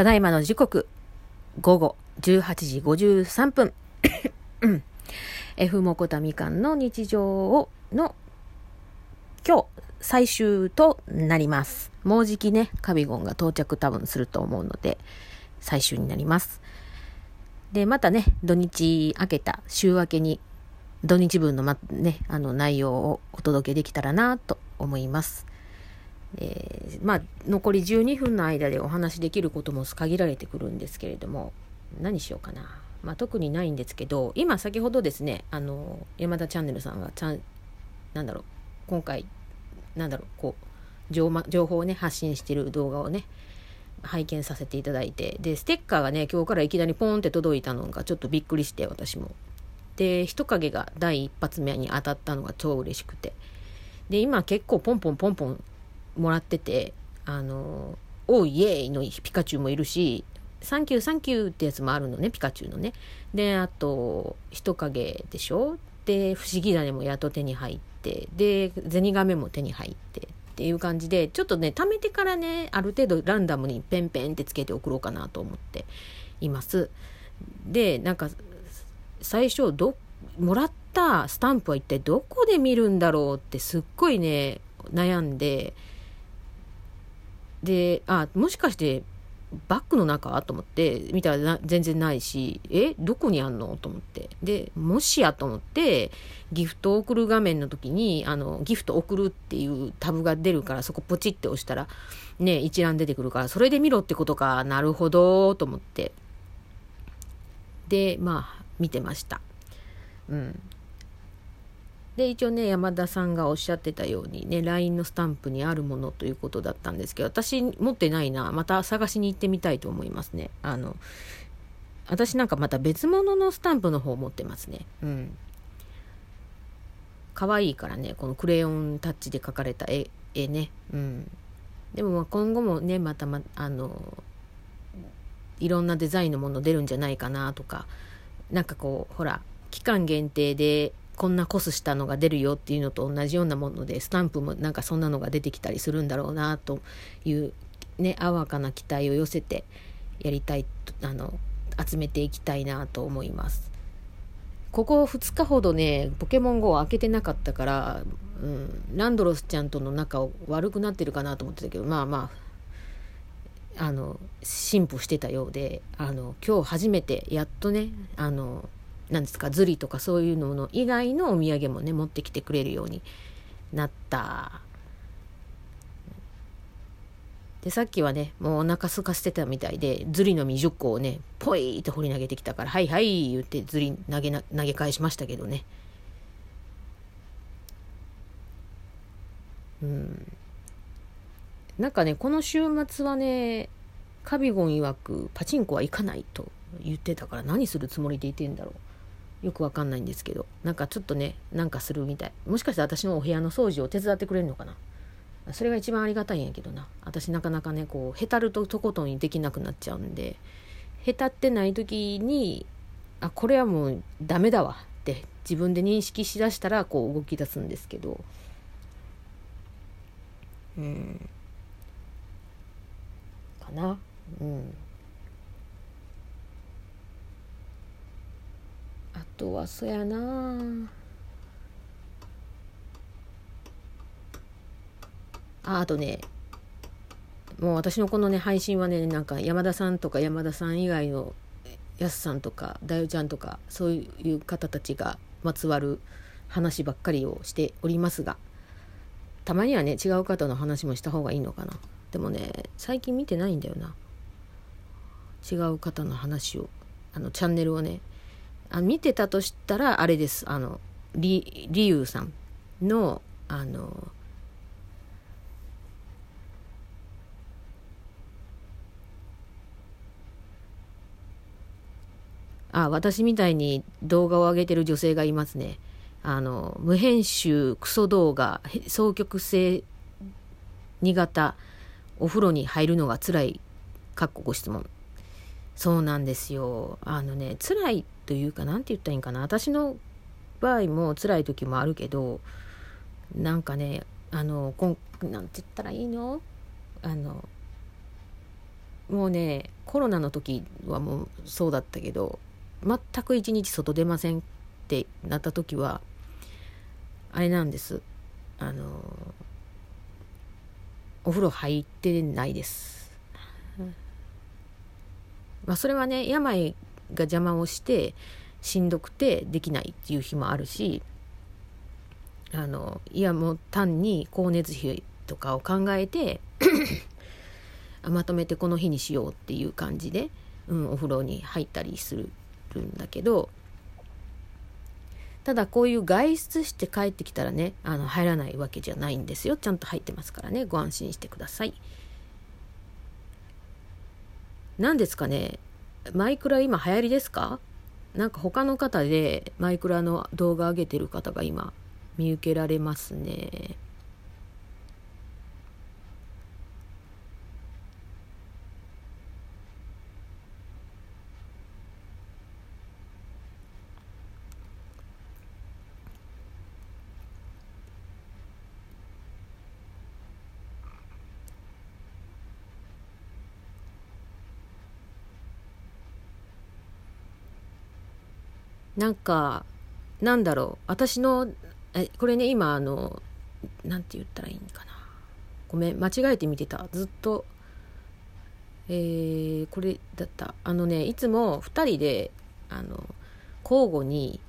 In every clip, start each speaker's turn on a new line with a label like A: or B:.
A: ただいまの時刻、午後18時53分。F モコタみかんの日常を、の、今日、最終となります。もうじきね、カビゴンが到着多分すると思うので、最終になります。で、またね、土日明けた週明けに、土日分のま、ね、あの内容をお届けできたらなと思います。えー、まあ、残り12分の間でお話できることも限られてくるんですけれども、何しようかな。まあ、特にないんですけど、今先ほどですね、あの、山田チャンネルさんがちゃん、なんだろう、今回、なんだろう、こう、情情報をね、発信してる動画をね、拝見させていただいて、で、ステッカーがね、今日からいきなりポーンって届いたのがちょっとびっくりして、私も。で、人影が第一発目に当たったのが超嬉しくて。で、今結構ポンポンポンポンもらってて、あの、おイエーイのピカチュウもいるし、サンキューサンキューってやつもあるのね、ピカチュウのね。で、あと、ヒトカゲでしょ？で、フシギダネもやっと手に入って、で、ゼニガメも手に入ってっていう感じで、ちょっとね、貯めてからね、ある程度ランダムにペンペンってつけて送ろうかなと思っています。で、なんか、最初、ど、もらったスタンプは一体どこで見るんだろうってすっごいね、悩んで、で、あ、もしかしてバッグの中？と思って見たら全然ないし、え、どこにあんの？と思って。で、もしやと思って、ギフト送る画面の時に、あの、ギフト送るっていうタブが出るから、そこポチって押したら、ね、一覧出てくるから、それで見ろってことか、なるほど、と思って。で、まあ、見てました。うん。で一応ね山田さんがおっしゃってたようにね LINE のスタンプにあるものということだったんですけど私持ってないなまた探しに行ってみたいと思いますね。あの私なんかまた別物のスタンプの方持ってますね。うん。可愛いからねこのクレヨンタッチで描かれた絵絵ね。うん。でもまあ今後もねまたまあのいろんなデザインのもの出るんじゃないかなとかなんかこうほら期間限定でこんなコスしたのが出るよっていうのと同じようなものでスタンプもなんかそんなのが出てきたりするんだろうなというね淡かな期待を寄せてやりたいあの集めていきたいなと思います。ここ2日ほどねポケモン GO を開けてなかったから、うん、ランドロスちゃんとの仲悪くなってるかなと思ってたけどまあまああの進歩してたようであの今日初めてやっとねあのなんですか、ズリとかそういうのの以外のお土産もね、持ってきてくれるようになった。で、さっきはね、もうお腹空かせてたみたいで、ズリの実10個をね、ポイって掘り投げてきたから、はいはい言ってズリ投げな、投げ返しましたけどね。うん。なんかね、この週末はね、カビゴン曰くパチンコは行かないと言ってたから何するつもりでいてんだろう。よくわかんないんですけどなんかちょっとねなんかするみたい。もしかして私のお部屋の掃除を手伝ってくれるのかな？それが一番ありがたいんやけどな。私なかなかねこうへたるととことんできなくなっちゃうんでへたってない時にあこれはもうダメだわって自分で認識しだしたらこう動き出すんですけど。うん。かな？うん。あとはそやな。ああとねもう私のこのね配信はねなんか山田さんとか山田さん以外のやすさんとかだよちゃんとかそういう方たちがまつわる話ばっかりをしておりますがたまにはね違う方の話もした方がいいのかな。でもね最近見てないんだよな。違う方の話をあのチャンネルをねあ見てたとしたらあれです。あのリリュウさんのあのあ私みたいに動画を上げてる女性がいますね。あの無編集クソ動画双極性2型お風呂に入るのが辛い。かっこご質問。そうなんですよ。あのね辛いというか何て言ったらいいんかな。私の場合も辛い時もあるけどなんかねあのこんなんて言ったらいいの？あのもうねコロナの時はもうそうだったけど全く一日外出ませんってなった時はあれなんです。あのお風呂入ってないです、まあそれはね病が邪魔をしてしんどくてできないっていう日もあるしあのいやもう単に光熱費とかを考えて まとめてこの日にしようっていう感じで、うん、お風呂に入ったりするんだけどただこういう外出して帰ってきたらねあの入らないわけじゃないんですよ。ちゃんと入ってますからね。ご安心してください。何ですかね。マイクラ今流行りですか？なんか他の方でマイクラの動画上げてる方が今見受けられますね。なんかなんだろう。私のえこれね今あのなんて言ったらいいんかな。ごめん。間違えて見てた。ずっと。えー、これだった。あのねいつも2人であの交互に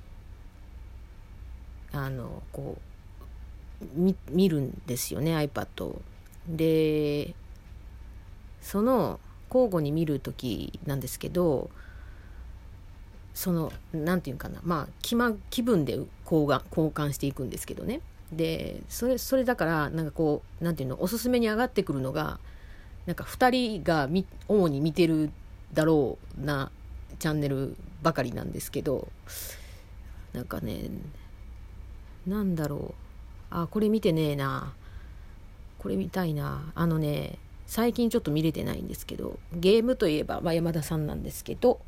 A: あのこう見見るんですよね iPad を。でその交互に見る時なんですけどそのなんていうかな。まあ気,、ま、気分で交換交換していくんですけどね。でそれそれだからなんかこうなんていうのおすすめに上がってくるのがなんか2人がみ主に見てるだろうなチャンネルばかりなんですけどなんかねなんだろう。あこれ見てねえな。これ見たいな。あのね最近ちょっと見れてないんですけどゲームといえば、まあ、山田さんなんですけど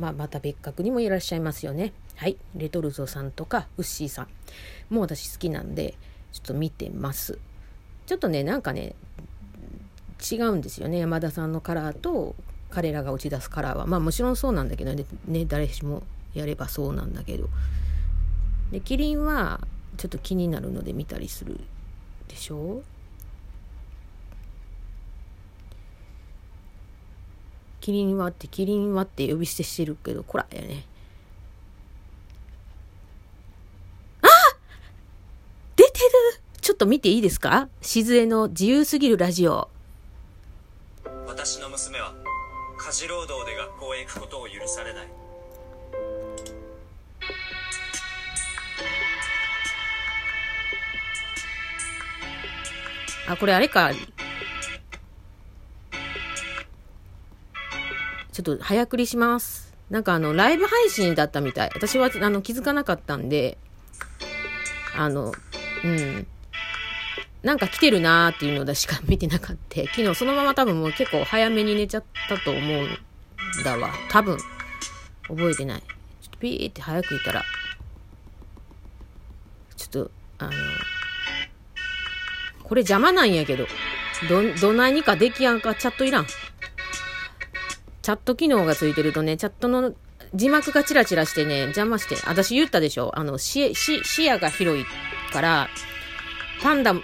A: まあ、また別格にもいらっしゃいますよね。はい。レトルゾさんとか、ウッシーさん。もう私好きなんで、ちょっと見てます。ちょっとね、なんかね、違うんですよね。山田さんのカラーと、彼らが打ち出すカラーは。まあもちろんそうなんだけどね、ね誰しもやればそうなんだけど。で、キリンは、ちょっと気になるので見たりするでしょ？うキリンはってキリンはって呼び捨てしてるけどこらやね。あ出てる！ちょっと見ていいですか？静江の自由すぎるラジオ。
B: 私の娘は家事労働で学校へ行くことを許されない。
A: あこれあれかちょっと早送りします。なんかあの、ライブ配信だったみたい。私はあの気づかなかったんで、あの、うん。なんか来てるなーっていうのでしか見てなかった。昨日そのまま多分もう結構早めに寝ちゃったと思うんだわ。多分。覚えてない。ちょっとピーって早く言ったら、ちょっと、あの、これ邪魔なんやけど、ど、どないにかできやんか、チャットいらん。チャット機能がついてるとね、チャットの字幕がチラチラしてね、邪魔して、私言ったでしょ？あの、視野が広いから、パンダ、ま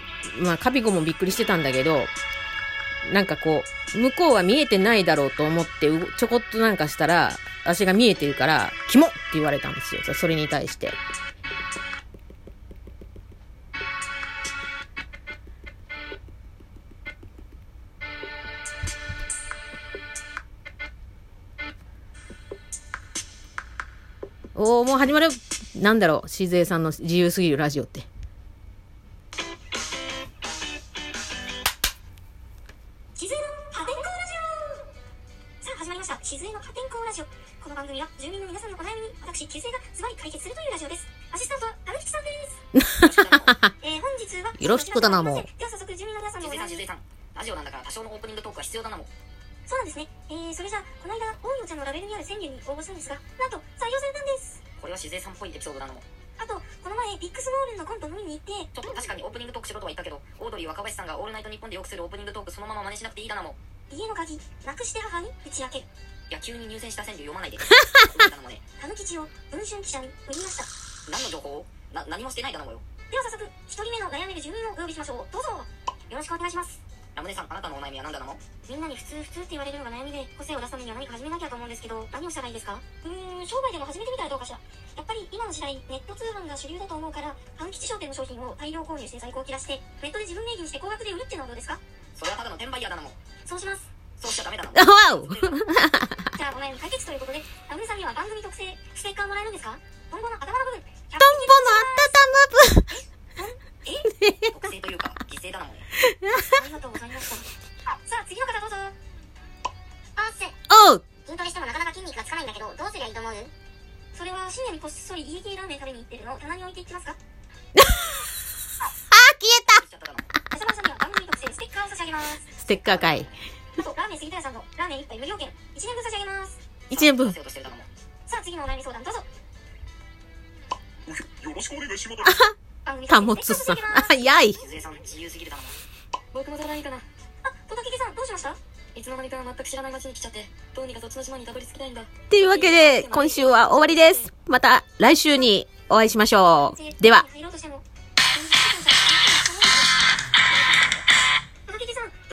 A: あ、カビゴもびっくりしてたんだけど、なんかこう、向こうは見えてないだろうと思って、ちょこっとなんかしたら、私が見えてるから、キモって言われたんですよ。それに対して。おー、もう始まる。なんだろう、静江さんの自由すぎるラジオって。
C: 静江の破天荒ラジオ。さあ始まりました。静江の破天荒ラジオ。この番組は住民の皆さんのお悩みに私静江がズバリ解決するというラジオです。アシスタントはアルキキさんです。えー、本日は
A: よろしくだなもう。
C: では早速住民の皆さんの。
D: ラジオなんだから多少のオープニングトークは必要だなもん。
C: そうなんですね。えー、それじゃあこの間大野ちゃんのラベルにある川柳に応募したんですがなんと採用されたんです。
D: これは静江さんっぽいエピソードだなもん。
C: あとこの前ビックスモールンのコントを見に行って
D: ちょっと確かにオープニングトークしろとは言ったけど、オードリー若林さんがオールナイトニッポンでよくするオープニングトークそのまま真似しなくていいだなもん。
C: 家の鍵なくして母に打ち明け。る
D: いや急に入選した川柳読まないで。頼むね
C: たぬきちを文春記者に売りました。
D: 何の情報？な何もしてない頼むよ。
C: では早速一人目の悩める住人をお呼びしましょう。どうぞ。よろしくお願いします
D: ラムネさんあなたのお悩みは何だなの？
C: みんなに普通普通って言われるのが悩みで個性を出すためには何か始めなきゃと思うんですけど何をしたらいいですか？うーん商売でも始めてみたらどうかしら。やっぱり今の時代ネット通販が主流だと思うから半吉商店の商品を大量購入して在庫を切らしてネットで自分名義にして高額で売るっていうのはどうですか？
D: それはただの転売屋だなもん。
C: そうします。
D: そうしちゃダメだな
A: あわ お
C: じゃあお悩み解決ということでラムネさんには番組特製ステッカーもらえるんですか？トンボの頭の部分。トン
A: トン？ボの
D: 特性というか犠牲だなもん
C: ありがとうございましたさあ次の方どうぞあっせ
A: おう
C: 筋トレしてもなかなか筋肉がつかないんだけどどうすりゃいいと思うそれは深夜にこっそり家系ラーメン食べに行ってるのを棚に置いていきますか
A: あ、消えた
D: しちゃっただな
C: 浅村さんには番組特製ステッカーを差し上げます
A: ステッカーかい。
C: あとラーメン杉田屋さんのラーメン一杯無料券1年分差し上げます
A: 一年分
D: さ
C: あ次のお悩み相談どうぞ
E: よろしくお願いします。
A: たもつさん。あ、やい。
F: 僕も相談いいかな
C: あ戸竹さんどうしました？
F: いつの間にか全く知らない街に来ちゃってどうにかそっちの島にたどり着きたいんだ
A: っていうわけで、今週は終わりです。また来週にお会いしましょう。では、